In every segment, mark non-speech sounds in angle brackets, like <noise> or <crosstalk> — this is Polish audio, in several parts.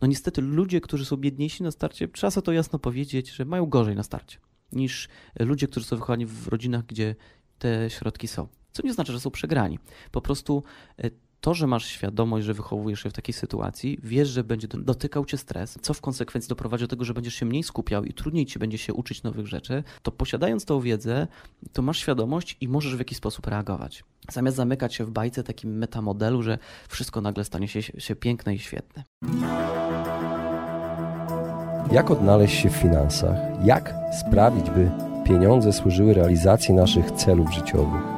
no niestety ludzie, którzy są biedniejsi na starcie, trzeba sobie to jasno powiedzieć, że mają gorzej na starcie niż ludzie, którzy są wychowani w rodzinach, gdzie te środki są. Co nie znaczy, że są przegrani. Po prostu e, to, że masz świadomość, że wychowujesz się w takiej sytuacji, wiesz, że będzie dotykał cię stres, co w konsekwencji doprowadzi do tego, że będziesz się mniej skupiał i trudniej ci będzie się uczyć nowych rzeczy, to posiadając tą wiedzę, to masz świadomość i możesz w jakiś sposób reagować. Zamiast zamykać się w bajce takim metamodelu, że wszystko nagle stanie się, się piękne i świetne. Jak odnaleźć się w finansach? Jak sprawić, by pieniądze służyły realizacji naszych celów życiowych?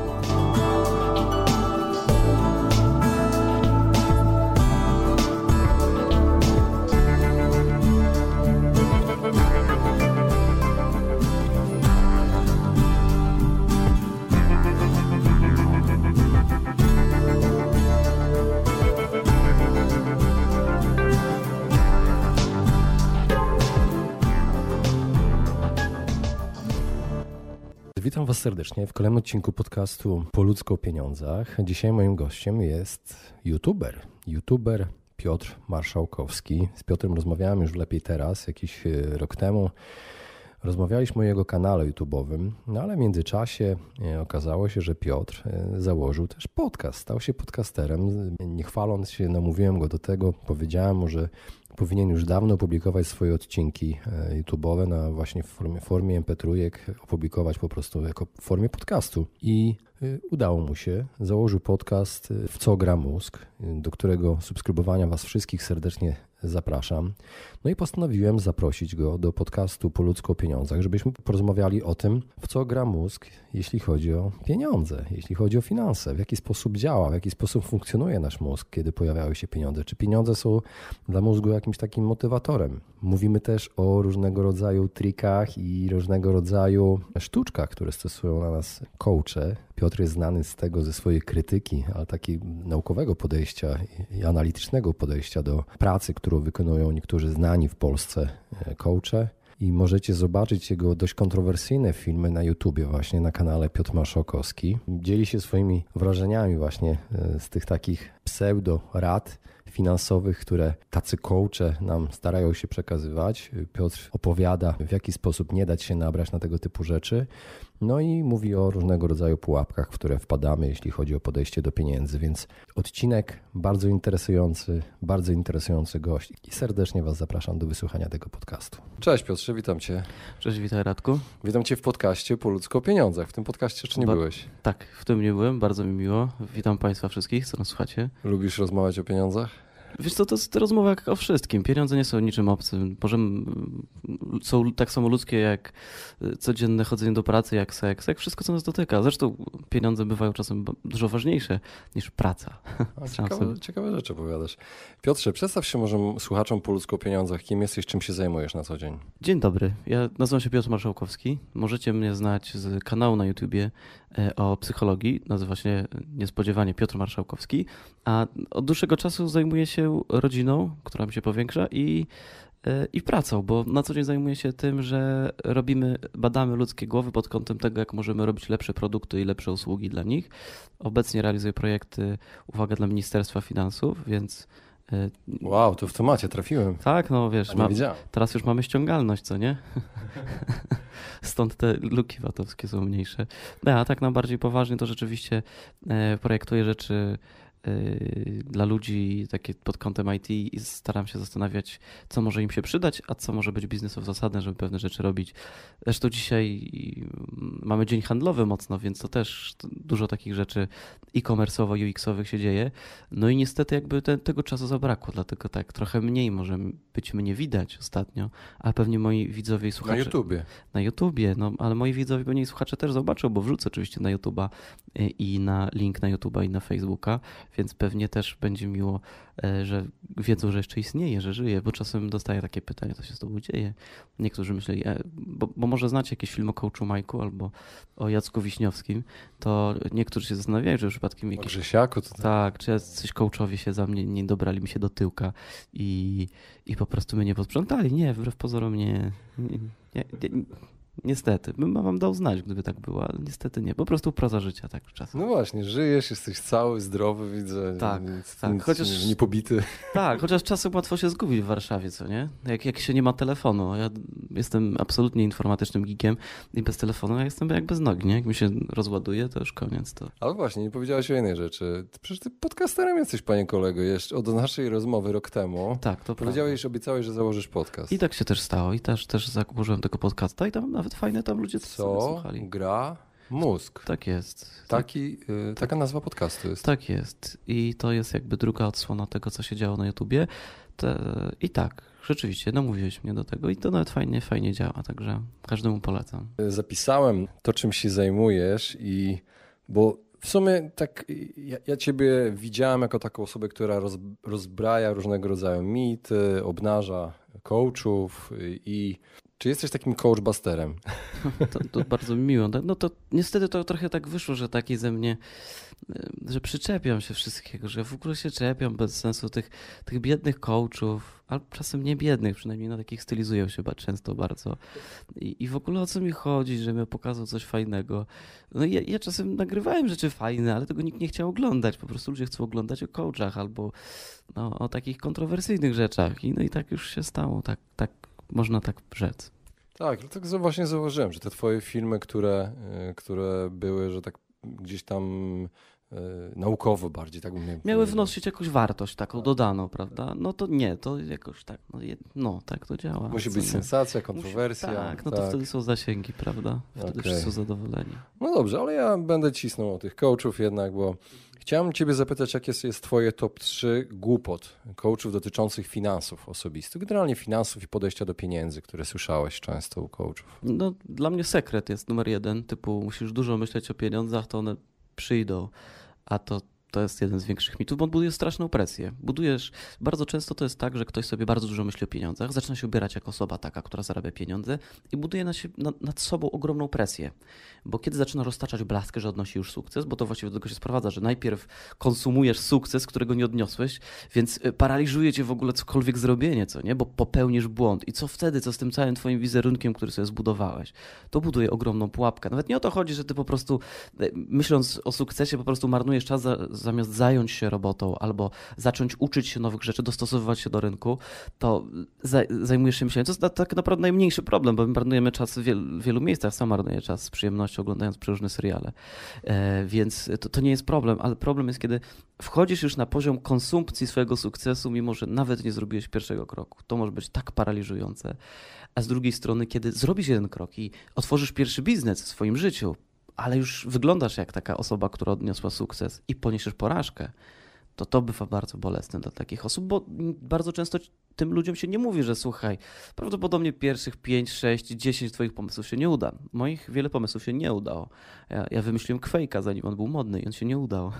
Serdecznie w kolejnym odcinku podcastu Po ludzko o pieniądzach. Dzisiaj moim gościem jest youtuber. YouTuber Piotr Marszałkowski. Z Piotrem rozmawiałem już lepiej teraz, jakiś e, rok temu. Rozmawialiśmy o jego kanale YouTube'owym, no ale w międzyczasie e, okazało się, że Piotr e, założył też podcast, stał się podcasterem. Nie chwaląc się, namówiłem go do tego, powiedziałem mu, że powinien już dawno publikować swoje odcinki e, YouTube'owe na właśnie w formie, formie MP3, opublikować po prostu jako w formie podcastu. I e, udało mu się. Założył podcast e, W co gra mózg, do którego subskrybowania Was wszystkich serdecznie zapraszam. No i postanowiłem zaprosić go do podcastu Po ludzko o pieniądzach, żebyśmy porozmawiali o tym, w co gra mózg, jeśli chodzi o pieniądze, jeśli chodzi o finanse, w jaki sposób działa, w jaki sposób funkcjonuje nasz mózg, kiedy pojawiają się pieniądze. Czy pieniądze są dla mózgu jakimś takim motywatorem? Mówimy też o różnego rodzaju trikach i różnego rodzaju sztuczkach, które stosują na nas coache. Piotr jest znany z tego, ze swojej krytyki, ale takiego naukowego podejścia i analitycznego podejścia do pracy, którą wykonują niektórzy znani w Polsce e, coache i możecie zobaczyć jego dość kontrowersyjne filmy na YouTubie, właśnie na kanale Piotr Maszokowski. Dzieli się swoimi wrażeniami właśnie e, z tych takich pseudo-rad finansowych, które tacy coache nam starają się przekazywać. Piotr opowiada, w jaki sposób nie dać się nabrać na tego typu rzeczy. No i mówi o różnego rodzaju pułapkach, w które wpadamy, jeśli chodzi o podejście do pieniędzy. Więc odcinek bardzo interesujący, bardzo interesujący gość i serdecznie Was zapraszam do wysłuchania tego podcastu. Cześć Piotrze, witam Cię. Cześć, witaj Radku. Witam Cię w podcaście Po ludzko o pieniądzach. W tym podcaście jeszcze nie ba byłeś. Tak, w tym nie byłem, bardzo mi miło. Witam Państwa wszystkich, co nas słuchacie. Lubisz rozmawiać o pieniądzach? Wiesz co, to jest rozmowa jak o wszystkim. Pieniądze nie są niczym obcym. Możemy, są tak samo ludzkie jak codzienne chodzenie do pracy, jak seks, jak wszystko, co nas dotyka. Zresztą pieniądze bywają czasem dużo ważniejsze niż praca. <laughs> ciekawe, ciekawe rzeczy opowiadasz. Piotrze, przedstaw się może słuchaczom po ludzku o pieniądzach. Kim jesteś, czym się zajmujesz na co dzień? Dzień dobry. Ja nazywam się Piotr Marszałkowski. Możecie mnie znać z kanału na YouTubie e, o psychologii. Nazywa się niespodziewanie Piotr Marszałkowski. A od dłuższego czasu zajmuję się się rodziną, która mi się powiększa i, e, i pracą, bo na co dzień zajmuję się tym, że robimy, badamy ludzkie głowy pod kątem tego, jak możemy robić lepsze produkty i lepsze usługi dla nich. Obecnie realizuję projekty, uwaga, dla Ministerstwa Finansów, więc e, Wow, to w temacie trafiłem. Tak, no wiesz, ma, teraz już mamy ściągalność, co nie? <laughs> Stąd te luki VAT-owskie są mniejsze. No, a tak na bardziej poważnie to rzeczywiście e, projektuję rzeczy dla ludzi takie pod kątem IT i staram się zastanawiać, co może im się przydać, a co może być biznesowo zasadne, żeby pewne rzeczy robić. Zresztą dzisiaj mamy dzień handlowy mocno, więc to też dużo takich rzeczy e-commerce'owo, UX-owych się dzieje. No i niestety jakby te, tego czasu zabrakło, dlatego tak trochę mniej może być mnie widać ostatnio, ale pewnie moi widzowie i słuchacze... Na YouTubie. Na YouTubie, no ale moi widzowie pewnie i słuchacze też zobaczą, bo wrzucę oczywiście na YouTube'a y, i na link na YouTube'a i na Facebooka więc pewnie też będzie miło, e, że wiedzą, że jeszcze istnieje, że żyje, bo czasem dostaję takie pytania, co się z tobą dzieje. Niektórzy myśleli, e, bo, bo może znacie jakiś film o coachu Majku albo o Jacku Wiśniowskim, to niektórzy się zastanawiają, że przypadkiem jakiś... Grzesiaku? To tak, czy coś coachowie się za mnie nie dobrali mi się do tyłka i, i po prostu mnie nie posprzątali. Nie, wbrew pozorom nie, nie, nie, nie Niestety, bym wam dał znać, gdyby tak było, ale niestety nie. Po prostu proza życia tak czasem. No właśnie, żyjesz, jesteś cały, zdrowy, widzę. Tak, nic, tak. Nic, chociaż, nie pobity. <laughs> Tak, chociaż czasem łatwo się zgubić w Warszawie, co nie? Jak, jak się nie ma telefonu. Ja jestem absolutnie informatycznym geekiem i bez telefonu ja jestem jak bez nogi, nie? Jak mi się rozładuje, to już koniec. To... Ale właśnie, nie powiedziałeś o jednej rzeczy. Przecież ty podcasterem jesteś, panie kolego, jeszcze od naszej rozmowy rok temu. Tak, to Powiedziałeś, prawda. obiecałeś, że założysz podcast. I tak się też stało. I też, też założyłem tego podcasta i tam nawet fajne tam ludzie Co gra mózg. Tak jest. Taki, y, taka nazwa podcastu jest. Tak jest. I to jest jakby druga odsłona tego, co się działo na YouTubie. Te, I tak, rzeczywiście, namówiłeś mnie do tego i to nawet fajnie, fajnie działa, także każdemu polecam. Zapisałem to, czym się zajmujesz i bo w sumie tak ja, ja ciebie widziałem jako taką osobę, która roz, rozbraja różnego rodzaju mity, obnaża coachów i czy jesteś takim coachbusterem? To, to bardzo miło. No to niestety to trochę tak wyszło, że taki ze mnie, że przyczepiam się wszystkiego, że w ogóle się czepiam bez sensu tych, tych biednych coachów, albo czasem nie biednych, przynajmniej na takich stylizują się często bardzo. I, I, w ogóle o co mi chodzi, że mi pokazał coś fajnego. No ja, ja czasem nagrywałem rzeczy fajne, ale tego nikt nie chciał oglądać. Po prostu ludzie chcą oglądać o coachach albo no, o takich kontrowersyjnych rzeczach. I no i tak już się stało, tak, tak można tak rzec. Tak, tak właśnie zauważyłem, że te twoje filmy, które, y, które były, że tak gdzieś tam naukowo bardziej, tak bym Miały wnosić jakąś wartość taką tak. dodaną, prawda? No to nie, to jakoś tak, no, no tak to działa. Musi być sensacja, kontrowersja. Musi, tak, no tak. to wtedy są zasięgi, prawda? Wtedy okay. wszyscy są zadowoleni. No dobrze, ale ja będę cisnął o tych coachów jednak, bo Chciałem Ciebie zapytać, jakie jest Twoje top 3 głupot coachów dotyczących finansów osobistych, generalnie finansów i podejścia do pieniędzy, które słyszałeś często u coachów? No, dla mnie sekret jest numer jeden, typu musisz dużo myśleć o pieniądzach, to one przyjdą, a to to jest jeden z większych mitów, bo on buduje straszną presję. Budujesz, bardzo często to jest tak, że ktoś sobie bardzo dużo myśli o pieniądzach, zaczyna się ubierać jako osoba taka, która zarabia pieniądze i buduje nad, nad, nad sobą ogromną presję. Bo kiedy zaczyna roztaczać blaskę, że odnosi już sukces, bo to właściwie do tego się sprowadza, że najpierw konsumujesz sukces, którego nie odniosłeś, więc y, paraliżuje cię w ogóle cokolwiek zrobienie, co nie? Bo popełnisz błąd. I co wtedy, co z tym całym twoim wizerunkiem, który sobie zbudowałeś? To buduje ogromną pułapkę. Nawet nie o to chodzi, że ty po prostu y, myśląc o sukcesie, po prostu marnujesz czas za, zamiast zająć się robotą albo zacząć uczyć się nowych rzeczy, dostosowywać się do rynku, to zajmujesz się myśleniem. To jest tak naprawdę najmniejszy problem, bo my marnujemy czas w wielu, miejscach. Sam marnuję czas z przyjemnością oglądając przeróżne seriale. E, więc to, to nie jest problem, ale problem jest, kiedy wchodzisz już na poziom konsumpcji swojego sukcesu, mimo że nawet nie zrobiłeś pierwszego kroku. To może być tak paraliżujące. A z drugiej strony, kiedy zrobisz jeden krok i otworzysz pierwszy biznes w swoim życiu, ale już wyglądasz jak taka osoba, która odniosła sukces i poniesiesz porażkę, to to bywa bardzo bolesne dla takich osób, bo bardzo często tym ludziom się nie mówi, że słuchaj, prawdopodobnie pierwszych 5, 6, 10 twoich pomysłów się nie uda. Moich wiele pomysłów się nie udało. Ja, ja wymyśliłem Quake'a, zanim on był modny i on się nie udał.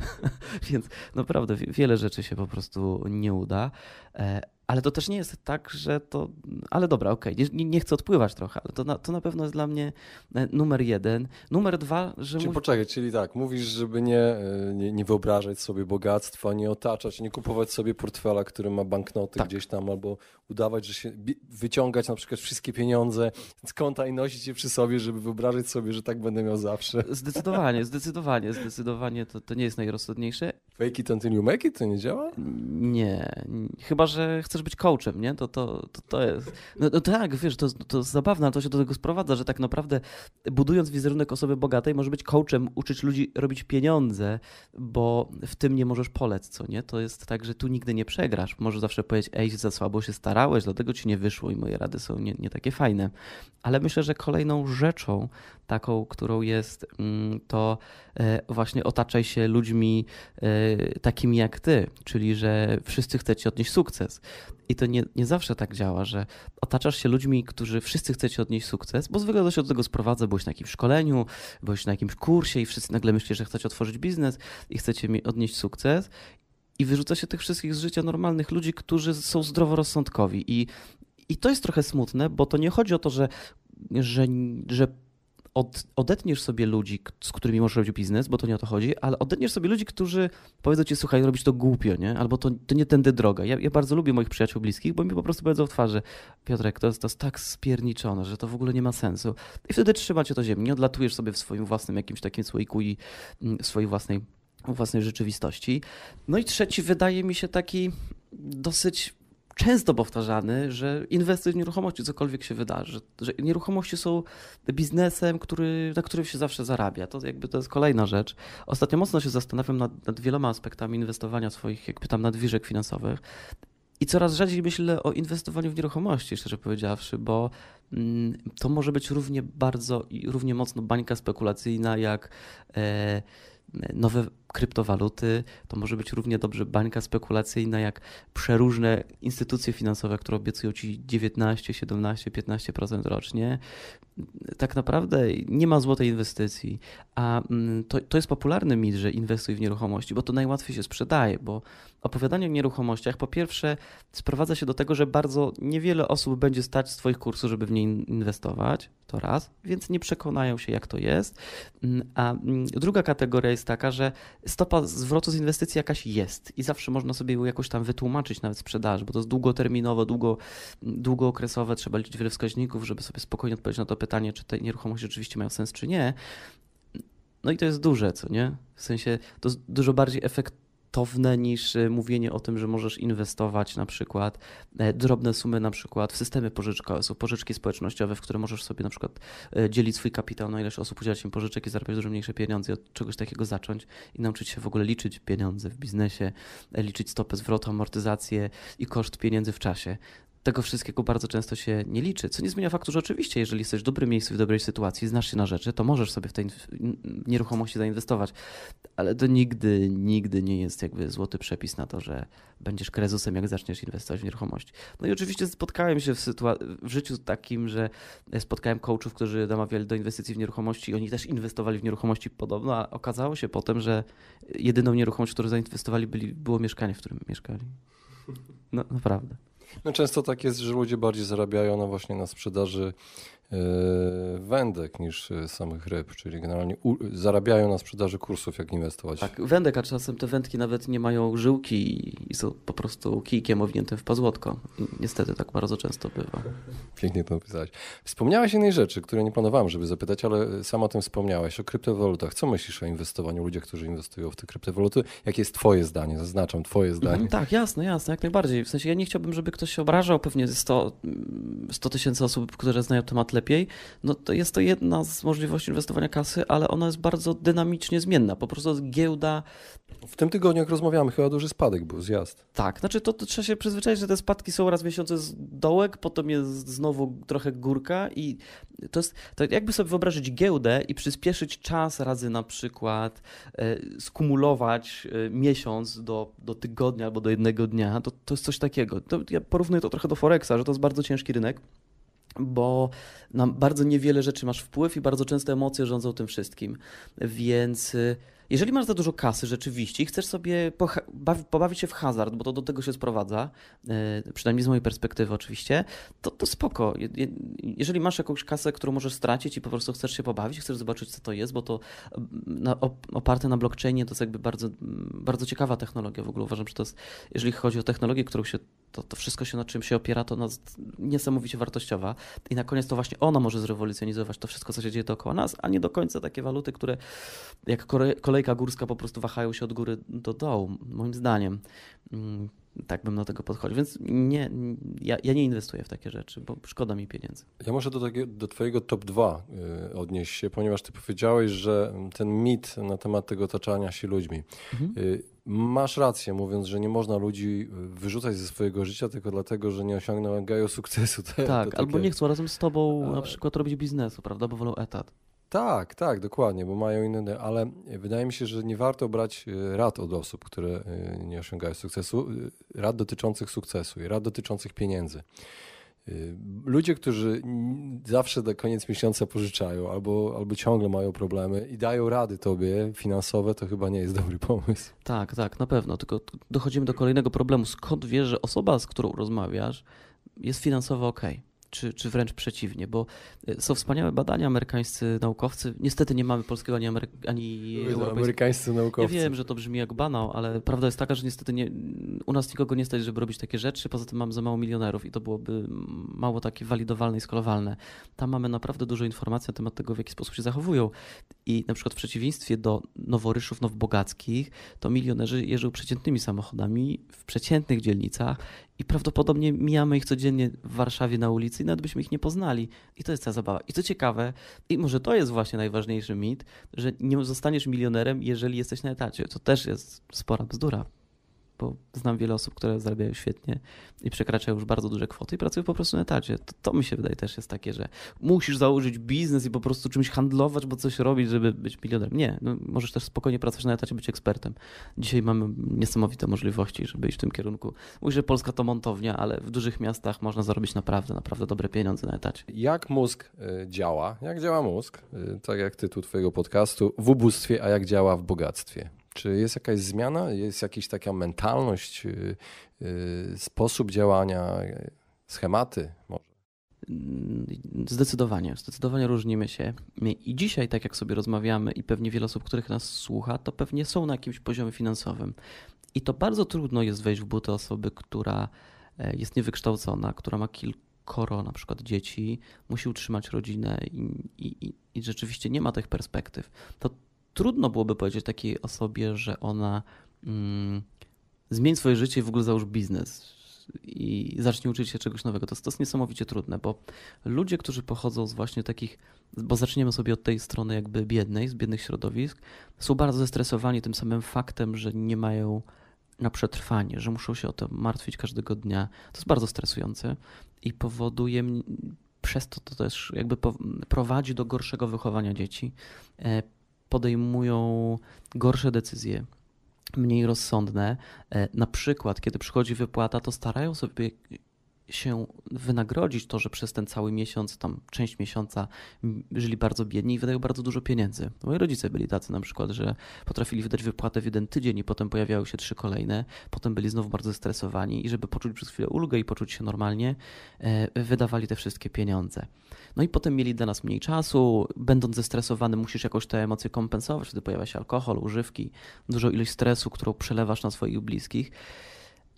<laughs> Więc naprawdę wiele rzeczy się po prostu nie uda. E, ale to też nie jest tak, że to. Ale dobra, okej, okay. nie, nie, chcę odpływać trochę, ale to na, to na pewno jest dla mnie e, numer jeden. Numer dwa, że. Czyli mów... poczekaj, czyli tak, mówisz, żeby nie, e, nie, nie, wyobrażać sobie bogactwa, nie otaczać, nie kupować sobie portfela, który ma banknoty tak. gdzieś tam, albo udawać, że się. wyciągać na przykład wszystkie pieniądze z konta i nosić je przy sobie, żeby wyobrażać sobie, że tak będę miał zawsze. Zdecydowanie, zdecydowanie, zdecydowanie to, to nie jest najrozsądniejsze. Fake it until you make it? To nie działa? Nie. Chyba, że chcesz być coachem, nie? To, to, to, to jest... No, no tak, wiesz, to, to jest zabawne, ale to się do tego sprowadza, że tak naprawdę budując wizerunek osoby bogatej, może być coachem, uczyć ludzi robić pieniądze, bo w tym nie możesz polec, co nie? To jest tak, że tu nigdy nie przegrasz. Możesz zawsze powiedzieć, ej, za słabo się starałeś, dlatego ci nie wyszło i moje rady są nie, nie takie fajne. Ale myślę, że kolejną rzeczą taką, którą jest mm, to e, właśnie otaczaj się ludźmi e, takimi jak ty, czyli że wszyscy chcecie odnieść sukces. I to nie, nie zawsze tak działa, że otaczasz się ludźmi, którzy wszyscy chcecie odnieść sukces, bo zwykle to się do tego sprowadza, byłeś na jakimś szkoleniu, byłeś na jakimś kursie i wszyscy nagle myślicie, że chcecie otworzyć biznes i chcecie odnieść sukces i wyrzuca się tych wszystkich z życia normalnych ludzi, którzy są zdroworozsądkowi. I, i to jest trochę smutne, bo to nie chodzi o to, że, że, że od, odetniesz sobie ludzi, z którymi możesz robić biznes, bo to nie o to chodzi, ale odetniesz sobie ludzi, którzy powiedzą ci, słuchaj, robisz to głupio, nie? Albo to, to nie tędy droga. Ja, ja bardzo lubię moich przyjaciół bliskich, bo mi po prostu powiedzą w twarzy, Piotrek, to jest, to jest tak spierniczone, że to w ogóle nie ma sensu. I wtedy trzyma cię to ziemi. Nie odlatujesz sobie w swoim własnym jakimś takim słoiku i mm, swojej własnej własnej rzeczywistości. No i trzeci wydaje mi się taki dosyć często powtarzany, że inwestuj w nieruchomości, cokolwiek się wydarzy. Że nieruchomości są biznesem, który, na którym się zawsze zarabia. To jakby to jest kolejna rzecz. Ostatnio mocno się zastanawiam nad, nad wieloma aspektami inwestowania swoich, jakby tam nadwyżek finansowych. I coraz rzadziej myślę o inwestowaniu w nieruchomości, szczerze powiedziawszy, bo mm, to może być równie bardzo i równie mocno bańka spekulacyjna jak e, nowe kryptowaluty, to może być równie dobrze bańka spekulacyjna, jak przeróżne instytucje finansowe, które obiecują ci 19, 17, 15% rocznie. Tak naprawdę nie ma złotej inwestycji, a mm, to, to jest popularny mit, że inwestuj w nieruchomości, bo to najłatwiej się sprzedaje, bo opowiadanie o nieruchomościach po pierwsze sprowadza się do tego, że bardzo niewiele osób będzie stać z Twoich kursów, żeby w nie inwestować, to raz, więc nie przekonają się, jak to jest. Mm, a mm, druga kategoria jest taka, że stopa zwrotu z inwestycji jakaś jest i zawsze można sobie ją jakoś tam wytłumaczyć nawet sprzedaży, bo to jest długoterminowe, długo, długookresowe, trzeba liczyć wiele wskaźników, żeby sobie spokojnie odpowiedzieć na to pytanie, czy te nieruchomości rzeczywiście mają sens, czy nie. No i to jest duże, co nie? W sensie to jest dużo bardziej efektywne kosztowne niż e, mówienie o tym, że możesz inwestować na przykład e, drobne sumy na przykład w systemy pożyczkowe, pożyczki społecznościowe, w które możesz sobie na przykład e, dzielić swój kapitał na ileś osób, udzielać im pożyczek i zarabiać dużo mniejsze pieniądze i od czegoś takiego zacząć i nauczyć się w ogóle liczyć pieniądze w biznesie, liczyć stopę zwrotu, amortyzację i koszt pieniędzy w czasie tego wszystkiego bardzo często się nie liczy. Co nie zmienia faktu, że oczywiście, jeżeli jesteś w dobrym miejscu, w dobrej sytuacji, znasz się na rzeczy, to możesz sobie w tej nieruchomości zainwestować. Ale to nigdy, nigdy nie jest jakby złoty przepis na to, że będziesz krezusem, jak zaczniesz inwestować w nieruchomości. No i oczywiście spotkałem się w, w życiu takim, że spotkałem coachów, którzy namawiali do inwestycji w nieruchomości i oni też inwestowali w nieruchomości podobno, a okazało się potem, że jedyną nieruchomość, w którą zainwestowali, byli, było mieszkanie, w którym mieszkali. No naprawdę. No często tak jest, że ludzie bardziej zarabiają na właśnie na sprzedaży wędek niż e, samych ryb, czyli generalnie zarabiają na sprzedaży kursów, jak inwestować. Tak, wędek, a czasem te wędki nawet nie mają żyłki i są po prostu kijkiem owiniętym w pazłotko. I niestety tak bardzo często bywa. Pięknie to opisałeś. Wspomniałeś jednej rzeczy, której nie planowałem, żeby zapytać, ale sam o tym wspomniałeś, o kryptowalutach. Co myślisz o inwestowaniu, ludzie, którzy inwestują w te kryptowaluty? Jakie jest twoje zdanie? Zaznaczam, twoje zdanie. Mm, tak, jasne, jasne, jak najbardziej. W sensie ja nie chciałbym, żeby ktoś się obrażał. Pewnie 100 tysięcy osób, które znają temat lepiej lepiej, no to jest to jedna z możliwości inwestowania kasy, ale ona jest bardzo dynamicznie zmienna. Po prostu giełda. W tym tygodniu, jak rozmawiamy, chyba duży spadek był, zjazd. Tak, znaczy to, to trzeba się przyzwyczaić, że te spadki są raz w miesiącu z dołek, potem jest znowu trochę górka i to jest, to jakby sobie wyobrazić giełdę i przyspieszyć czas razy na przykład e, skumulować e, miesiąc do, do tygodnia albo do jednego dnia, to, to jest coś takiego. To, ja porównuję to trochę do Forexa, że to jest bardzo ciężki rynek bo na bardzo niewiele rzeczy masz wpływ i bardzo często emocje rządzą tym wszystkim. Więc y, jeżeli masz za dużo kasy rzeczywiście i chcesz sobie pobawić się w hazard, bo to do tego się sprowadza, e, przynajmniej z mojej perspektywy oczywiście, to, to spoko. Jeżeli masz jakąś kasę, którą możesz stracić i po prostu chcesz się pobawić, chcesz zobaczyć, co to jest, bo to na, oparte na blockchainie to jest jakby bardzo, bardzo ciekawa technologia. W ogóle uważam, że to jest, jeżeli chodzi o technologię, którą się, to, to wszystko się na czym się opiera, to ona jest niesamowicie wartościowa. I na koniec to właśnie ona może zrewolucjonizować to wszystko, co się dzieje dookoła nas, a nie do końca takie waluty, które jak kolejka górska po prostu wahają się od góry do dołu, moim zdaniem. Mm, tak bym do tego podchodził. Więc nie, ja, ja, nie inwestuję w takie rzeczy, bo szkoda mi pieniędzy. Ja muszę do, tego, do Twojego top 2 y, odnieść się, ponieważ Ty powiedziałeś, że ten mit na temat tego otaczania się ludźmi. Mhm. Y, masz rację, mówiąc, że nie można ludzi wyrzucać ze swojego życia tylko dlatego, że nie osiągną gajo sukcesu. <laughs> tak, takie... albo nie chcą razem z Tobą na przykład robić biznesu, prawda, bo wolą etat. Tak, tak, dokładnie, bo mają inne, ale wydaje mi się, że nie warto brać y, rad od osób, które y, nie osiągają sukcesu, y, rad dotyczących sukcesu i rad dotyczących pieniędzy. Ludzie, którzy zawsze do koniec miesiąca pożyczają albo, albo ciągle mają problemy i dają rady tobie finansowe, to chyba nie jest dobry pomysł. Tak, tak, na pewno. Tylko dochodzimy do kolejnego problemu. Skąd wiesz, że osoba, z którą rozmawiasz, jest finansowo ok? Czy, czy wręcz przeciwnie, bo e, są wspaniałe badania, amerykańscy naukowcy. Niestety nie mamy polskiego ani, Amery ani amerykańscy naukowcy. Ja wiem, że to brzmi jak banał, ale prawda jest taka, że niestety nie, u nas nikogo nie stać, żeby robić takie rzeczy. Poza tym mamy za mało milionerów i to byłoby mało takie walidowalne i skalowalne. Tam mamy naprawdę dużo informacji na temat tego, w jaki sposób się zachowują. I na przykład w przeciwieństwie do noworyszów nowobogackich, to milionerzy jeżdżą przeciętnymi samochodami w przeciętnych dzielnicach i prawdopodobnie mijamy ich codziennie w Warszawie na ulicy i nawet byśmy ich nie poznali. I to jest ta zabawa. I co ciekawe, i może to jest właśnie najważniejszy mit, że nie zostaniesz milionerem, jeżeli jesteś na etacie. To też jest spora bzdura bo znam wiele osób, które zarabiają świetnie i przekraczają już bardzo duże kwoty i pracują po prostu na etacie. To, to mi się wydaje też jest takie, że musisz założyć biznes i po prostu czymś handlować, bo coś robić, żeby być milionerem. Nie, no, możesz też spokojnie pracować na etacie, być ekspertem. Dzisiaj mamy niesamowite możliwości, żeby iść w tym kierunku. Mówię, że Polska to montownia, ale w dużych miastach można zarobić naprawdę, naprawdę dobre pieniądze na etacie. Jak mózg y, działa? Jak działa mózg? Y, tak jak tytuł twojego podcastu, w ubóstwie, a jak działa w bogactwie? Czy jest jakaś zmiana? Jest jakaś taka mentalność, yy, yy, sposób działania, schematy może? Zdecydowanie, zdecydowanie różnimy się. I dzisiaj, tak jak sobie rozmawiamy, i pewnie wiele osób, których nas słucha, to pewnie są na jakimś poziomie finansowym. I to bardzo trudno jest wejść w buty osoby, która e, jest niewykształcona, która ma kilkoro na przykład dzieci, musi utrzymać rodzinę i, i, i rzeczywiście nie ma tych perspektyw. To trudno byłoby powiedzieć takiej osobie, że ona mm, zmieni swoje życie i w ogóle załóż biznes i zacznie uczyć się czegoś nowego. To, to jest niesamowicie trudne, bo ludzie, którzy pochodzą z właśnie takich, bo zaczniemy sobie od tej strony jakby biednej, z biednych środowisk, są bardzo zestresowani tym samym faktem, że nie mają na przetrwanie, że muszą się o to martwić każdego dnia. To jest bardzo stresujące i powoduje przez to to też jakby prowadzi do gorszego wychowania dzieci e, podejmują gorsze decyzje, mniej rozsądne. E, na przykład, kiedy przychodzi wypłata, to starają sobie się wynagrodzić to, że przez ten cały miesiąc, tam część miesiąca żyli bardzo biedni i wydają bardzo dużo pieniędzy. Moi rodzice byli tacy na przykład, że potrafili wydać wypłatę w jeden tydzień i potem pojawiały się trzy kolejne, potem byli znowu bardzo stresowani i żeby poczuć przez chwilę ulgę i poczuć się normalnie, e, wydawali te wszystkie pieniądze. No i potem mieli dla nas mniej czasu, będąc zestresowany musisz jakoś te emocje kompensować, wtedy pojawia się alkohol, używki, dużo ilość stresu, którą przelewasz na swoich bliskich.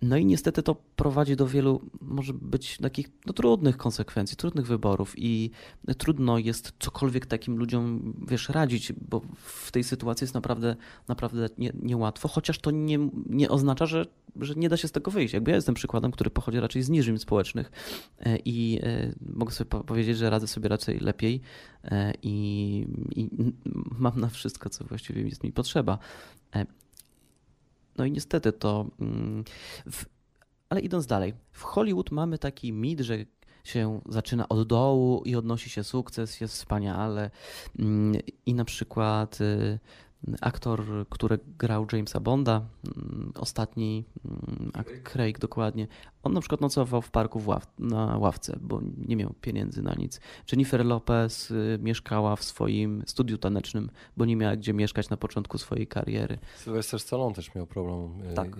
No i niestety to prowadzi do wielu, może być takich no, trudnych konsekwencji, trudnych wyborów i trudno jest cokolwiek takim ludziom, wiesz, radzić, bo w tej sytuacji jest naprawdę, naprawdę nie, niełatwo, chociaż to nie, nie oznacza, że, że nie da się z tego wyjść. Jakby ja jestem przykładem, który pochodzi raczej z niżym społecznych e, i e, mogę sobie powiedzieć, że radzę sobie raczej lepiej e, i, i mam na wszystko, co właściwie jest mi potrzeba. No i niestety to. Mm, w, ale idąc dalej, w Hollywood mamy taki mit, że się zaczyna od dołu i odnosi się sukces, jest wspaniale. Mm, I na przykład y, aktor, który grał Jamesa Bonda, mm, ostatni, mm, Craig dokładnie, on na przykład nocował w parku w ław, na ławce, bo nie miał pieniędzy na nic. Jennifer Lopez y, mieszkała w swoim studiu tanecznym, bo nie miała gdzie mieszkać na początku swojej kariery. Sylvester Stallone też miał problem. Y, tak.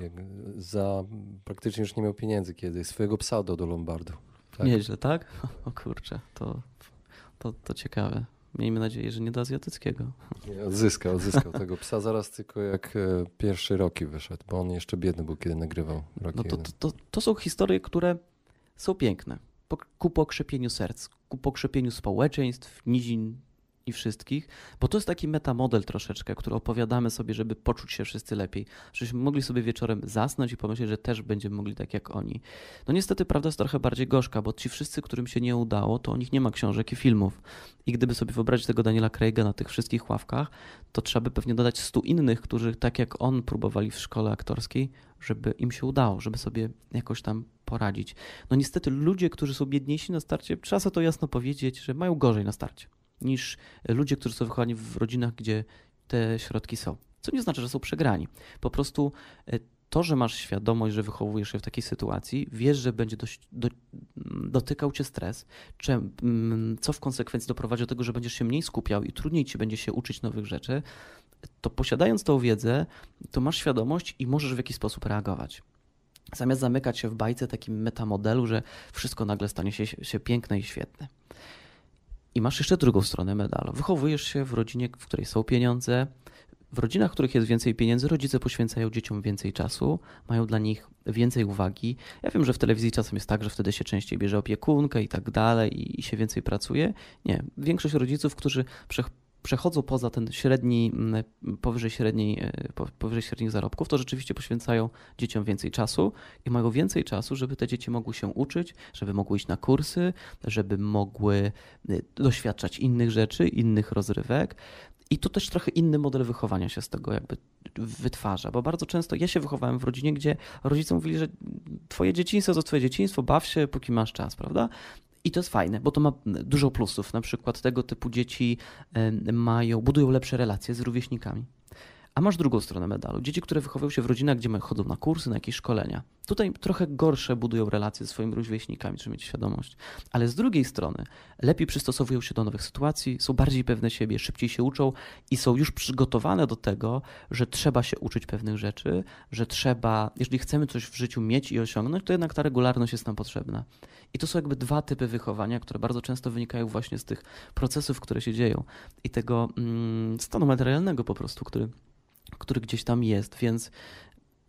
za, praktycznie już nie miał pieniędzy kiedy, swojego psa do Lombardu. Tak. Nieźle, tak? <laughs> O kurczę, to, to, to ciekawe. Miejmy nadzieję, że nie do azjatyckiego. Nie, odzyskał, odzyskał tego psa zaraz tylko jak e, pierwszy Rocky wyszedł, bo on jeszcze biedny był, kiedy nagrywał Rocky no to, to, to, to są historie, które są piękne. Po, ku pokrzepieniu serc, ku pokrzepieniu społeczeństw, nizin i wszystkich, bo to jest taki metamodel troszeczkę, który opowiadamy sobie, żeby poczuć się wszyscy lepiej, żebyśmy mogli sobie wieczorem zasnąć i pomyśleć, że też będziemy mogli tak jak oni. No niestety prawda jest trochę bardziej gorzka, bo ci wszyscy, którym się nie udało, to o nich nie ma książek i filmów. I gdyby sobie wyobrazić tego Daniela Craiga na tych wszystkich ławkach, to trzeba by pewnie dodać stu innych, którzy tak jak on próbowali w szkole aktorskiej, żeby im się udało, żeby sobie jakoś tam poradzić. No niestety ludzie, którzy są biedniejsi na starcie, trzeba sobie to jasno powiedzieć, że mają gorzej na starcie niż ludzie, którzy są wychowani w rodzinach, gdzie te środki są. Co nie znaczy, że są przegrani. Po prostu e, to, że masz świadomość, że wychowujesz się w takiej sytuacji, wiesz, że będzie dość, do, dotykał cię stres, czy, mm, co w konsekwencji doprowadzi do tego, że będziesz się mniej skupiał i trudniej ci będzie się uczyć nowych rzeczy, to posiadając tą wiedzę, to masz świadomość i możesz w jakiś sposób reagować. Zamiast zamykać się w bajce takim metamodelu, że wszystko nagle stanie się, się piękne i świetne. I masz jeszcze drugą stronę medalu. Wychowujesz się w rodzinie, w której są pieniądze. W rodzinach, w których jest więcej pieniędzy, rodzice poświęcają dzieciom więcej czasu, mają dla nich więcej uwagi. Ja wiem, że w telewizji czasem jest tak, że wtedy się częściej bierze opiekunkę i tak dalej i się więcej pracuje. Nie. Większość rodziców, którzy przechodzą poza ten średni, mm, powyżej, średniej, e, powyżej średnich zarobków, to rzeczywiście poświęcają dzieciom więcej czasu i mają więcej czasu, żeby te dzieci mogły się uczyć, żeby mogły iść na kursy, żeby mogły e, doświadczać innych rzeczy, innych rozrywek. I tu też trochę inny model wychowania się z tego jakby wytwarza, bo bardzo często ja się wychowałem w rodzinie, gdzie rodzice mówili, że twoje dzieciństwo to twoje dzieciństwo, baw się, póki masz czas, prawda? I to jest fajne, bo to ma dużo plusów. Na przykład tego typu dzieci mają, budują lepsze relacje z rówieśnikami. A masz drugą stronę medalu. Dzieci, które wychowują się w rodzinach, gdzie chodzą na kursy, na jakieś szkolenia. Tutaj trochę gorsze budują relacje ze swoimi rówieśnikami, trzeba mieć świadomość. Ale z drugiej strony lepiej przystosowują się do nowych sytuacji, są bardziej pewne siebie, szybciej się uczą i są już przygotowane do tego, że trzeba się uczyć pewnych rzeczy, że trzeba, jeżeli chcemy coś w życiu mieć i osiągnąć, to jednak ta regularność jest nam potrzebna. I to są jakby dwa typy wychowania, które bardzo często wynikają właśnie z tych procesów, które się dzieją i tego mm, stanu materialnego po prostu, który który gdzieś tam jest, więc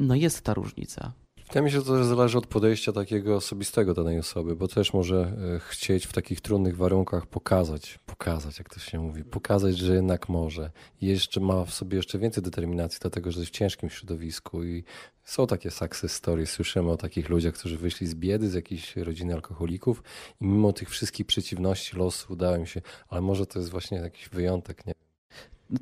no jest ta różnica. Wydaje mi się, że to zależy od podejścia takiego osobistego danej osoby, bo też może e, chcieć w takich trudnych warunkach pokazać, pokazać, jak to się mówi, pokazać, że jednak może. I jeszcze ma w sobie jeszcze więcej determinacji, dlatego że jest w ciężkim środowisku i są takie success stories. Słyszymy o takich ludziach, którzy wyszli z biedy, z jakiejś rodziny alkoholików i mimo tych wszystkich przeciwności losu udało im się, ale może to jest właśnie jakiś wyjątek, nie?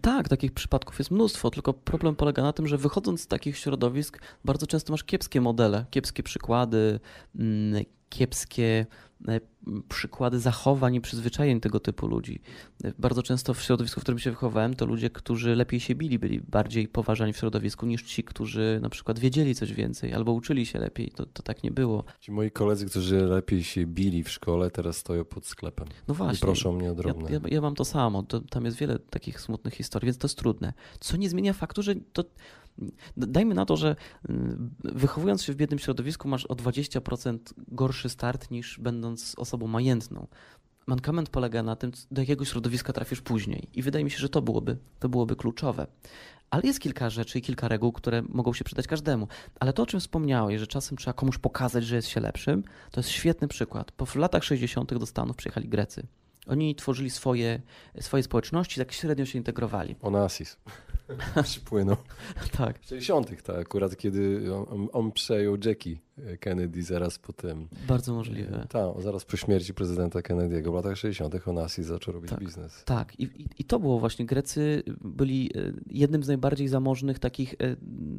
Tak, takich przypadków jest mnóstwo, tylko problem polega na tym, że wychodząc z takich środowisk, bardzo często masz kiepskie modele, kiepskie przykłady, mm, kiepskie E, przykłady zachowań i przyzwyczajeń tego typu ludzi. E, bardzo często w środowisku, w którym się wychowałem, to ludzie, którzy lepiej się bili, byli bardziej poważani w środowisku niż ci, którzy na przykład wiedzieli coś więcej albo uczyli się lepiej. To, to tak nie było. Ci moi koledzy, którzy lepiej się bili w szkole, teraz stoją pod sklepem. No właśnie. I proszą mnie o drobne. Ja, ja, ja mam to samo. To, tam jest wiele takich smutnych historii, więc to jest trudne. Co nie zmienia faktu, że to Dajmy na to, że mm, wychowując się w biednym środowisku, masz o 20% gorszy start niż będąc osobą majętną. Mankament polega na tym, do jakiego środowiska trafisz później. I wydaje mi się, że to byłoby, to byłoby kluczowe. Ale jest kilka rzeczy i kilka reguł, które mogą się przydać każdemu. Ale to, o czym wspomniałeś, że czasem trzeba komuś pokazać, że jest się lepszym, to jest świetny przykład. Po latach 60. do Stanów przyjechali Grecy. Oni tworzyli swoje, swoje społeczności, tak średnio się integrowali. Onassis. <laughs> Przypłynął. tak. W 60. tak, akurat kiedy on, on przejął Jackie Kennedy zaraz po tym. Bardzo możliwe. Tak, zaraz po śmierci prezydenta Kennedy'ego w latach 60. Onassis zaczął robić tak, biznes. Tak, I, i, i to było właśnie. Grecy byli e, jednym z najbardziej zamożnych, takich e,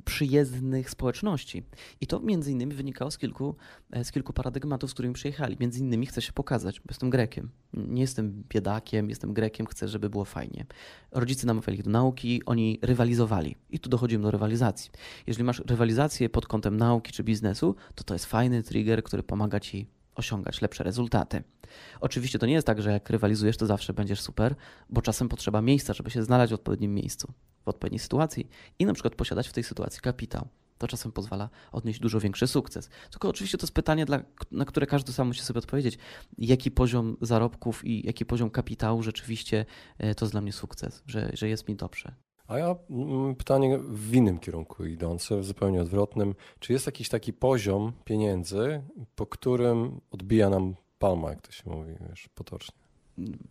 przyjezdnych społeczności. I to między innymi wynikało z kilku, e, z kilku paradygmatów, z którymi przyjechali. Między innymi chcę się pokazać, bo jestem Grekiem. Nie jestem biedakiem, jestem Grekiem, chcę, żeby było fajnie. Rodzice namawiali ich do nauki, oni rywalizowali. I tu dochodzimy do rywalizacji. Jeżeli masz rywalizację pod kątem nauki czy biznesu, to to jest fajny trigger, który pomaga ci osiągać lepsze rezultaty. Oczywiście to nie jest tak, że jak rywalizujesz, to zawsze będziesz super, bo czasem potrzeba miejsca, żeby się znaleźć w odpowiednim miejscu, w odpowiedniej sytuacji i na przykład posiadać w tej sytuacji kapitał. To czasem pozwala odnieść dużo większy sukces. Tylko oczywiście to jest pytanie, dla, na które każdy sam musi sobie odpowiedzieć, jaki poziom zarobków i jaki poziom kapitału rzeczywiście e, to jest dla mnie sukces, że, że jest mi dobrze. A ja mm, pytanie w innym kierunku idące, w zupełnie odwrotnym. Czy jest jakiś taki poziom pieniędzy, po którym odbija nam palma, jak to się mówi, wiesz, potocznie?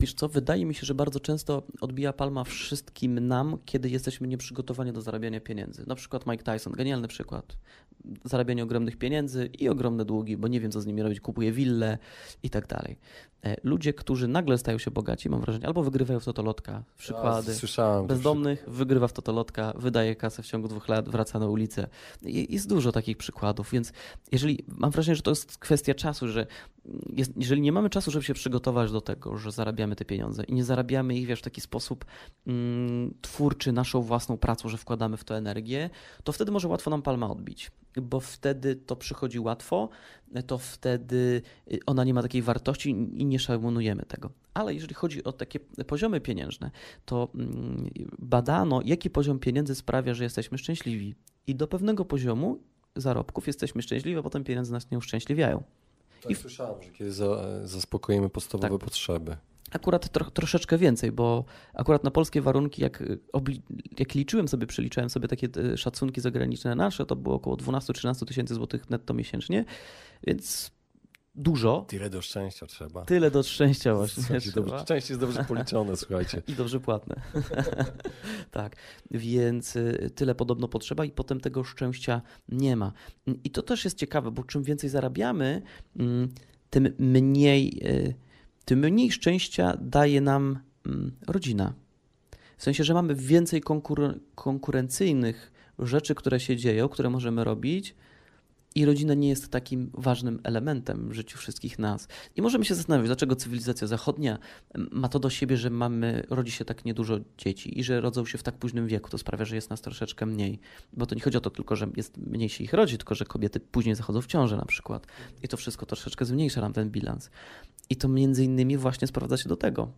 Wiesz co, wydaje mi się, że bardzo często odbija palma wszystkim nam, kiedy jesteśmy nieprzygotowani do zarabiania pieniędzy. Na przykład Mike Tyson, genialny przykład. Zarabianie ogromnych pieniędzy i ogromne długi, bo nie wiem, co z nimi robić, kupuje willę i tak dalej. E, ludzie, którzy nagle stają się bogaci, mam wrażenie, albo wygrywają w totolotka, przykłady. Ja, słyszałem. Bezdomnych wygrywa w totolotka, wydaje kasę w ciągu dwóch lat, wraca na ulicę. Jest dużo takich przykładów, więc jeżeli, mam wrażenie, że to jest kwestia czasu, że jest, jeżeli nie mamy czasu, żeby się przygotować do tego, że zarabiamy te pieniądze i nie zarabiamy ich wiesz, w taki sposób mm, twórczy, naszą własną pracą, że wkładamy w to energię, to wtedy może łatwo nam palma odbić, bo wtedy to przychodzi łatwo, to wtedy y, ona nie ma takiej wartości i nie szanujemy tego. Ale jeżeli chodzi o takie poziomy pieniężne, to mm, badano, jaki poziom pieniędzy sprawia, że jesteśmy szczęśliwi. I do pewnego poziomu zarobków jesteśmy szczęśliwi, a potem pieniądze nas nie uszczęśliwiają. Tak, I słyszałem, że kiedy za, zaspokoimy podstawowe tak. potrzeby. Akurat tro, troszeczkę więcej, bo akurat na polskie warunki, jak, obli, jak liczyłem sobie, przeliczałem sobie takie e, szacunki zagraniczne nasze, to było około 12-13 tysięcy złotych netto miesięcznie, więc dużo. Tyle do szczęścia trzeba. Tyle do szczęścia właśnie. Dobrze, szczęście jest dobrze policzone, słuchajcie. <laughs> I dobrze płatne. <laughs> tak, więc y, tyle podobno potrzeba i potem tego szczęścia nie ma. I to też jest ciekawe, bo czym więcej zarabiamy, mm, tym mniej, y, tym mniej szczęścia daje nam mm, rodzina. W sensie, że mamy więcej konkur konkurencyjnych rzeczy, które się dzieją, które możemy robić, i rodzina nie jest takim ważnym elementem w życiu wszystkich nas. I możemy się zastanawiać, dlaczego cywilizacja zachodnia ma to do siebie, że mamy, rodzi się tak niedużo dzieci i że rodzą się w tak późnym wieku. To sprawia, że jest nas troszeczkę mniej. Bo to nie chodzi o to tylko, że jest mniej się ich rodzi, tylko że kobiety później zachodzą w ciążę na przykład. I to wszystko troszeczkę zmniejsza nam ten bilans. I to między innymi właśnie sprowadza się do tego,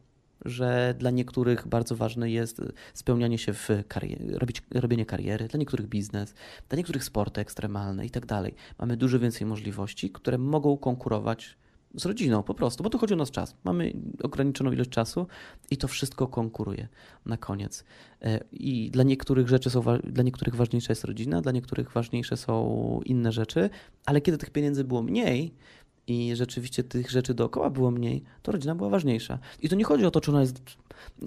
że dla niektórych bardzo ważne jest spełnianie się w karierze, robienie kariery, dla niektórych biznes, dla niektórych sporty ekstremalne i tak dalej. Mamy dużo więcej możliwości, które mogą konkurować z rodziną po prostu, bo tu chodzi o nas czas. Mamy ograniczoną ilość czasu i to wszystko konkuruje na koniec. E, I dla niektórych rzeczy są, dla niektórych ważniejsza jest rodzina, dla niektórych ważniejsze są inne rzeczy, ale kiedy tych pieniędzy było mniej, i rzeczywiście tych rzeczy dookoła było mniej, to rodzina była ważniejsza. I to nie chodzi o to, czy ona jest.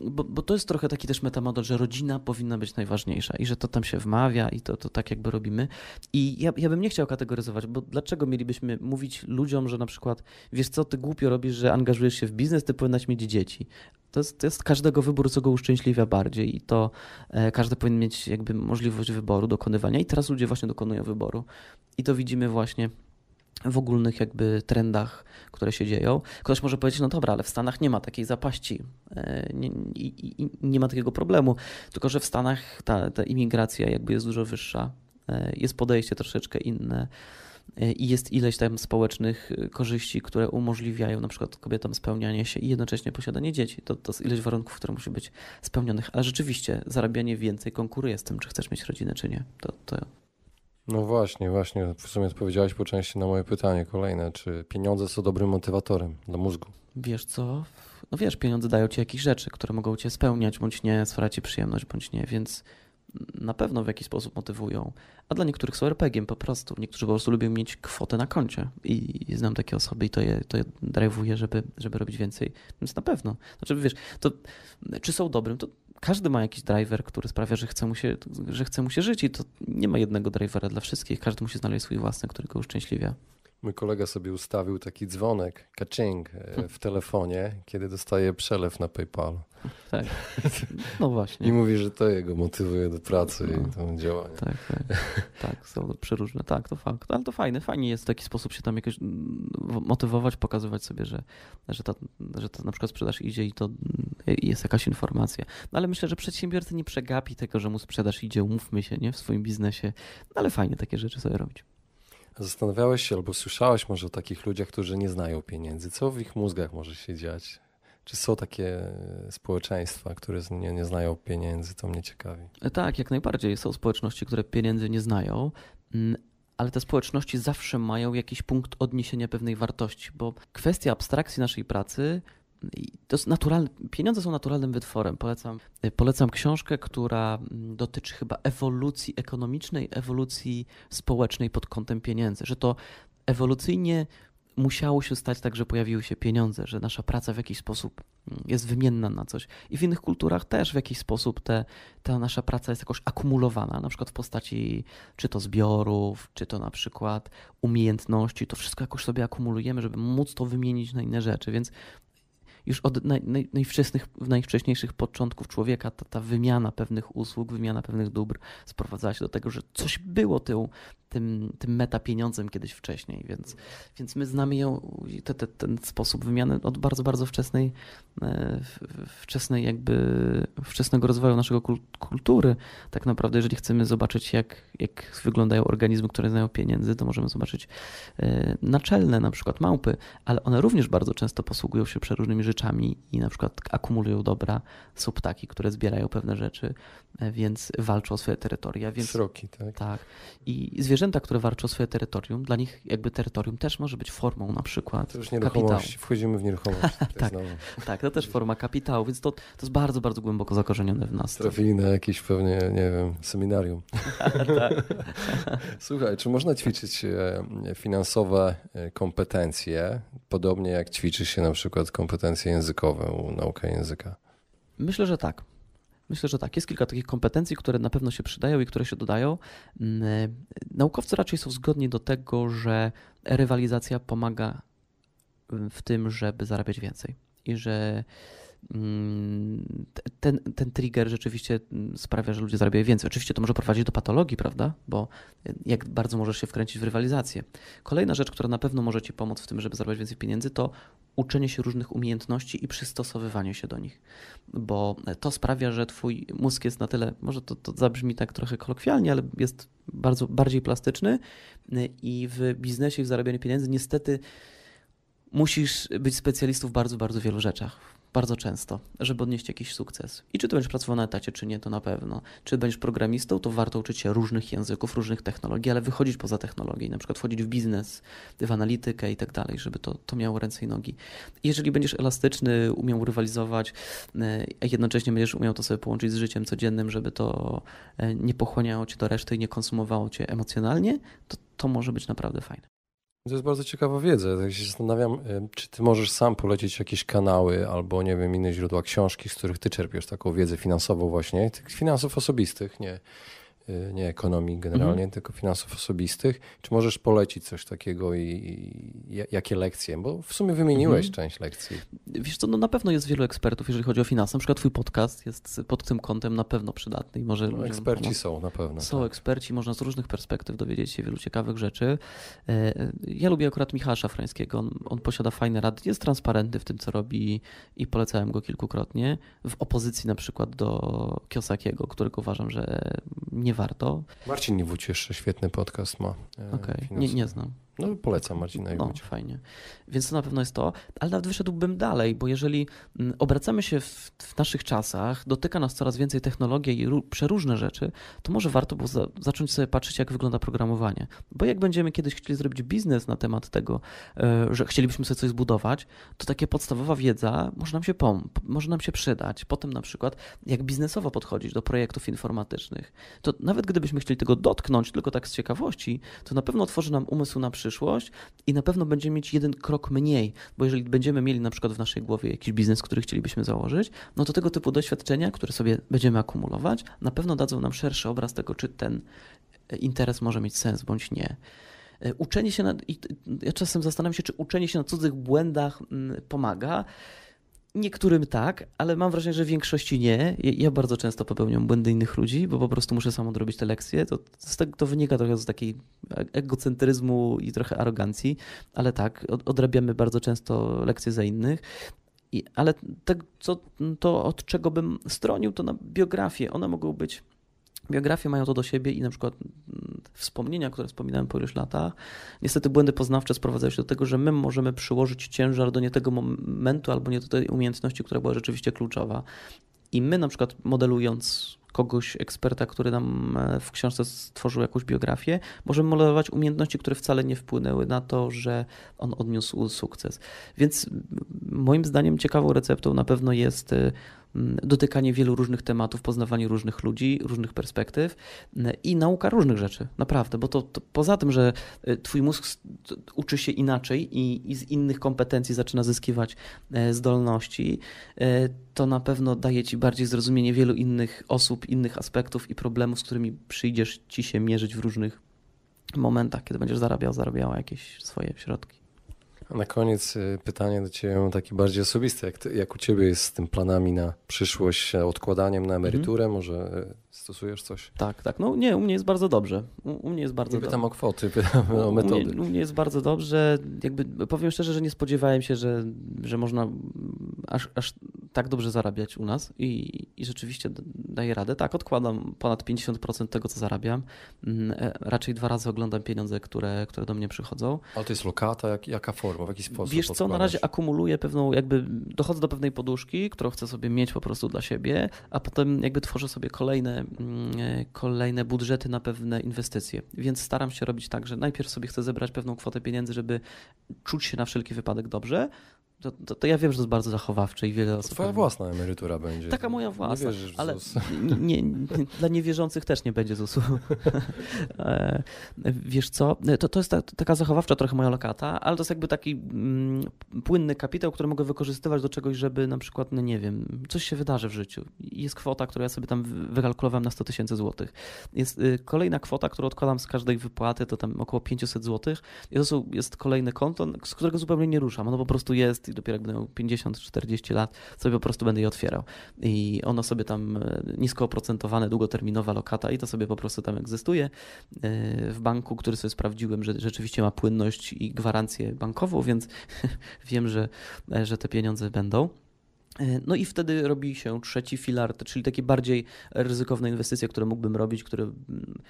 Bo, bo to jest trochę taki też metamodel, że rodzina powinna być najważniejsza i że to tam się wmawia i to, to tak jakby robimy. I ja, ja bym nie chciał kategoryzować, bo dlaczego mielibyśmy mówić ludziom, że na przykład, wiesz co, ty głupio robisz, że angażujesz się w biznes, ty powinnaś mieć dzieci. To jest, to jest każdego wybór, co go uszczęśliwia bardziej i to e, każdy powinien mieć jakby możliwość wyboru, dokonywania i teraz ludzie właśnie dokonują wyboru. I to widzimy właśnie w ogólnych jakby trendach, które się dzieją. Ktoś może powiedzieć, no dobra, ale w Stanach nie ma takiej zapaści, e, nie, nie, nie ma takiego problemu, tylko że w Stanach ta, ta imigracja jakby jest dużo wyższa, e, jest podejście troszeczkę inne e, i jest ileś tam społecznych korzyści, które umożliwiają na przykład kobietom spełnianie się i jednocześnie posiadanie dzieci. To, to jest ileś warunków, które musi być spełnionych, ale rzeczywiście zarabianie więcej konkuruje z tym, czy chcesz mieć rodzinę, czy nie. To, to no właśnie, właśnie. W sumie odpowiedziałeś po części na moje pytanie kolejne. Czy pieniądze są dobrym motywatorem dla mózgu? Wiesz co? No wiesz, pieniądze dają ci jakieś rzeczy, które mogą cię spełniać, bądź nie, sprawiać ci przyjemność, bądź nie, więc na pewno w jakiś sposób motywują. A dla niektórych są RPG po prostu. Niektórzy po prostu lubią mieć kwotę na koncie. I, znam takie osoby i to je, to je żeby, żeby robić więcej. Więc na pewno. Znaczy wiesz, to czy są dobrym, to każdy ma jakiś driver, który sprawia, że chce mu się, że chce mu się żyć i to nie ma jednego drivera dla wszystkich. Każdy musi znaleźć swój własny, który go uszczęśliwia. Mój kolega sobie ustawił taki dzwonek, kaczing e, w telefonie, kiedy dostaje przelew na PayPal. Tak. <laughs> No właśnie. I mówi, że to jego motywuje do pracy no. i do działania. Tak, tak. tak, są przeróżne. Tak, to fakt. Ale to fajne. Fajnie jest w taki sposób się tam jakoś mm, motywować, pokazywać sobie, że, że, ta, że ta na przykład sprzedaż idzie i to mm, jest jakaś informacja. No ale myślę, że przedsiębiorca nie przegapi tego, że mu sprzedaż idzie, umówmy się, nie? W swoim biznesie. No ale fajnie takie rzeczy sobie robić. Zastanawiałeś się albo słyszałeś może o takich ludziach, którzy nie znają pieniędzy. Co w ich mózgach może się dziać? Czy są takie społeczeństwa, które nie, nie znają pieniędzy? To mnie ciekawi. E, tak, jak najbardziej. Są społeczności, które pieniędzy nie znają, mm, ale te społeczności zawsze mają jakiś punkt odniesienia pewnej wartości, bo kwestia abstrakcji naszej pracy to jest naturalne, pieniądze są naturalnym wytworem. Polecam, polecam książkę, która mm, dotyczy chyba ewolucji ekonomicznej, ewolucji społecznej pod kątem pieniędzy, że to ewolucyjnie musiało się stać tak, że pojawiły się pieniądze, że nasza praca w jakiś sposób mm, jest wymienna na coś. I w innych kulturach też w jakiś sposób te, ta nasza praca jest jakoś akumulowana, na przykład w postaci czy to zbiorów, czy to na przykład umiejętności. To wszystko jakoś sobie akumulujemy, żeby móc to wymienić na inne rzeczy. Więc już od naj, naj, najwczesnych, najwcześniejszych początków człowieka ta, ta wymiana pewnych usług, wymiana pewnych dóbr sprowadzała się do tego, że coś było tył, tym, tym meta pieniądzem kiedyś wcześniej, więc, więc my znamy ją, te, te, ten sposób wymiany od bardzo, bardzo wczesnej, e, wczesnej jakby, wczesnego rozwoju naszego kultury. Tak naprawdę, jeżeli chcemy zobaczyć, jak, jak wyglądają organizmy, które znają pieniędzy, to możemy zobaczyć e, naczelne, na przykład małpy, ale one również bardzo często posługują się przeróżnymi rzeczami i na przykład akumulują dobra. Są ptaki, które zbierają pewne rzeczy, e, więc walczą o swoje terytoria. Więc, Sroki, tak. Tak. I zwierzęta które warczą swoje terytorium, dla nich jakby terytorium też może być formą na przykład To już nieruchomość, kapitału. wchodzimy w nieruchomość. <laughs> tak, tak, to też forma kapitału, więc to, to jest bardzo, bardzo głęboko zakorzenione w nas. Trafili na jakieś pewnie, nie wiem, seminarium. <laughs> tak. <laughs> Słuchaj, czy można ćwiczyć e, finansowe e, kompetencje, podobnie jak ćwiczy się na przykład kompetencje językowe, naukę języka? Myślę, że tak. Myślę, że tak. Jest kilka takich kompetencji, które na pewno się przydają i które się dodają. Mm, e, naukowcy raczej są zgodni do tego, że rywalizacja pomaga w tym, żeby zarabiać więcej i że ten, ten trigger rzeczywiście mm, sprawia, że ludzie zarabiają więcej. Oczywiście to może prowadzić do patologii, prawda? Bo jak bardzo możesz się wkręcić w rywalizację. Kolejna rzecz, która na pewno może Ci pomóc w tym, żeby zarabiać więcej pieniędzy, to uczenie się różnych umiejętności i przystosowywanie się do nich. Bo to sprawia, że Twój mózg jest na tyle, może to, to zabrzmi tak trochę kolokwialnie, ale jest bardzo bardziej plastyczny i w biznesie, w zarabianiu pieniędzy niestety musisz być specjalistą w bardzo, bardzo wielu rzeczach bardzo często, żeby odnieść jakiś sukces. I czy to będziesz pracował na etacie, czy nie, to na pewno. Czy będziesz programistą, to warto uczyć się różnych języków, różnych technologii, ale wychodzić poza technologię, na przykład wchodzić w biznes, w analitykę i tak dalej, żeby to, to miało ręce i nogi. Jeżeli będziesz elastyczny, umiał rywalizować, e, a jednocześnie będziesz umiał to sobie połączyć z życiem codziennym, żeby to e, nie pochłaniało cię do reszty i nie konsumowało cię emocjonalnie, to to może być naprawdę fajne. To jest bardzo ciekawa wiedza. Tak się zastanawiam, czy ty możesz sam polecić jakieś kanały albo, nie wiem, inne źródła książki, z których ty czerpiesz taką wiedzę finansową właśnie, tych finansów osobistych, nie, Y, nie ekonomii generalnie, mhm. tylko finansów osobistych. Czy możesz polecić coś takiego i, i jakie lekcje? Bo w sumie wymieniłeś mhm. część lekcji. Wiesz co, no na pewno jest wielu ekspertów, jeżeli chodzi o finanse. Na przykład twój podcast jest pod tym kątem na pewno przydatny i może no, Eksperci są na pewno. Są tak. eksperci, można z różnych perspektyw dowiedzieć się wielu ciekawych rzeczy. E, ja lubię akurat Michała Szafrańskiego. On, on posiada fajne rady, jest transparentny w tym, co robi i polecałem go kilkukrotnie. W opozycji na przykład do Kiosakiego, którego uważam, że nie warto. Marcin Niewódź jeszcze świetny podcast ma. E, Okej, okay. nie, nie znam. No polecam Marcina No fajnie. Więc to na pewno jest to, ale nawet wyszedłbym dalej, bo jeżeli mm, obracamy się w, w naszych czasach, dotyka nas coraz więcej technologii i przeróżne rzeczy, to może warto było za, zacząć sobie patrzeć, jak wygląda programowanie. Bo jak będziemy kiedyś chcieli zrobić biznes na temat tego, e, że chcielibyśmy sobie coś zbudować, to takie podstawowa wiedza może nam się pom- może nam się przydać. Potem na przykład, jak biznesowo podchodzić do projektów informatycznych, to nawet gdybyśmy chcieli tego dotknąć tylko tak z ciekawości, to na pewno otworzy nam umysł na przyszłość przyszłość i na pewno będziemy mieć jeden krok mniej, bo jeżeli będziemy mieli na przykład w naszej głowie jakiś biznes, który chcielibyśmy założyć, no to tego typu doświadczenia, które sobie będziemy akumulować, na pewno dadzą nam szerszy obraz tego, czy ten e, interes może mieć sens bądź nie. E, uczenie się na, ja czasem zastanawiam się, czy uczenie się na cudzych błędach mm, pomaga. Niektórym tak, ale mam wrażenie, że większości nie. Ja bardzo często popełniam błędy innych ludzi, bo po prostu muszę sam odrobić te lekcje. To, z to wynika trochę z takiej e, egocentryzmu i trochę arogancji, ale tak, odrabiamy bardzo często lekcje za innych. I, ale te, co, to, od czego bym stronił, to na biografię. One mogą być Biografie mają to do siebie i na przykład mm, wspomnienia, które wspominałem po iluś latach, niestety błędy poznawcze sprowadzają się do tego, że my możemy przyłożyć ciężar do nie tego momentu albo nie do tej umiejętności, która była rzeczywiście kluczowa. I my na przykład modelując kogoś, eksperta, który nam e, w książce stworzył jakąś biografię, możemy modelować umiejętności, które wcale nie wpłynęły na to, że on odniósł sukces. Więc moim zdaniem ciekawą receptą na pewno jest e, dotykanie wielu różnych tematów, poznawanie różnych ludzi, różnych perspektyw i nauka różnych rzeczy, naprawdę, bo to, to poza tym, że y, twój mózg uczy się inaczej i, i z innych kompetencji zaczyna zyskiwać e, zdolności, e, to na pewno daje ci bardziej zrozumienie wielu innych osób, innych aspektów i problemów, z którymi przyjdziesz ci się mierzyć w różnych momentach, kiedy będziesz zarabiał, zarabiała jakieś swoje środki. Na koniec y, pytanie do Ciebie takie bardziej osobiste. Jak, ty, jak u Ciebie jest z tym planami na przyszłość, odkładaniem na emeryturę? Mhm. Może y, Stosujesz coś? Tak, tak. No nie, u mnie jest bardzo dobrze. U, u mnie jest bardzo nie pytam o kwoty, pytam o metody. U mnie, u mnie, jest bardzo dobrze. Jakby powiem szczerze, że nie spodziewałem się, że, że można aż, aż tak dobrze zarabiać u nas i, i rzeczywiście daję radę. Tak, odkładam ponad 50% tego, co zarabiam. Mm, e, raczej dwa razy oglądam pieniądze, które, które do mnie przychodzą. Ale to jest lokata? Jak, jaka forma? W jaki sposób? Wiesz co, na razie akumuluję pewną, jakby dochodzę do pewnej poduszki, którą chcę sobie mieć po prostu dla siebie, a potem jakby tworzę sobie kolejne Mm, kolejne budżety na pewne inwestycje. Więc staram się robić tak, że najpierw sobie chcę zebrać pewną kwotę pieniędzy, żeby czuć się na wszelki wypadek dobrze, to, to, to, ja wiem, że to jest bardzo zachowawcze i wiele osób. Twoja własna emerytura będzie. Taka moja własna. Nie wierzysz w ale nie, nie, dla niewierzących też nie będzie ZUS-u. <laughs> E, wiesz co? To, to jest ta, taka zachowawcza trochę moja lokata, ale to jest jakby taki mm, płynny kapitał, który mogę wykorzystywać do czegoś, żeby na przykład, no nie wiem, coś się wydarzy w życiu. Jest kwota, którą ja sobie tam wykalkulowałem na 100 tysięcy złotych. Jest y, kolejna kwota, którą odkładam z każdej wypłaty, to tam około 500 złotych. I to są, jest kolejne konto, z którego zupełnie nie ruszam. Ono po prostu jest i dopiero jak będę miał 50-40 lat, sobie po prostu będę je otwierał. I ono sobie tam e, nisko oprocentowane, długoterminowa lokata i to sobie po prostu tam egzystuje e, w banku, który sobie sprawdziłem, że rzeczywiście ma płynność i gwarancję bankową, więc <laughs> wiem, że, e, że te pieniądze będą. No i wtedy robi się trzeci filar, czyli takie bardziej ryzykowne inwestycje, które mógłbym robić, które mm,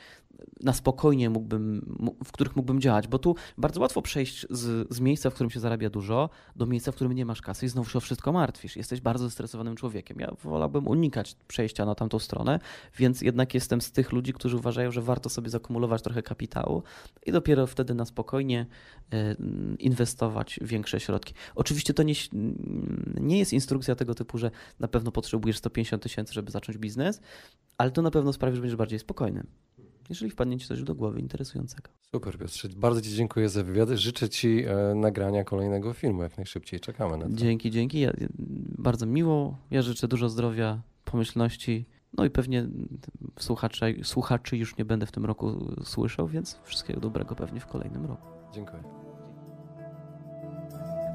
na spokojnie mógłbym, w których mógłbym działać, bo tu bardzo łatwo przejść z, z miejsca, w którym się zarabia dużo, do miejsca, w którym nie masz kasy i znowu się o wszystko martwisz. Jesteś bardzo zestresowanym człowiekiem. Ja wolałbym unikać przejścia na tamtą stronę, więc jednak jestem z tych ludzi, którzy uważają, że warto sobie zakumulować trochę kapitału i dopiero wtedy na spokojnie e, inwestować większe środki. Oczywiście to nie, nie jest instrukcja tego typu, że na pewno potrzebujesz 150 tysięcy, żeby zacząć biznes, ale to na pewno sprawi, że będziesz bardziej spokojny jeżeli wpadnie Ci coś do głowy interesującego. Super, Piotrze. Bardzo Ci dziękuję za wywiad. Życzę Ci e, nagrania kolejnego filmu. Jak najszybciej czekamy na to. Dzięki, dzięki. Ja, bardzo miło. Ja życzę dużo zdrowia, pomyślności. No i pewnie słuchaczy, słuchaczy już nie będę w tym roku słyszał, więc wszystkiego dobrego pewnie w kolejnym roku. Dziękuję.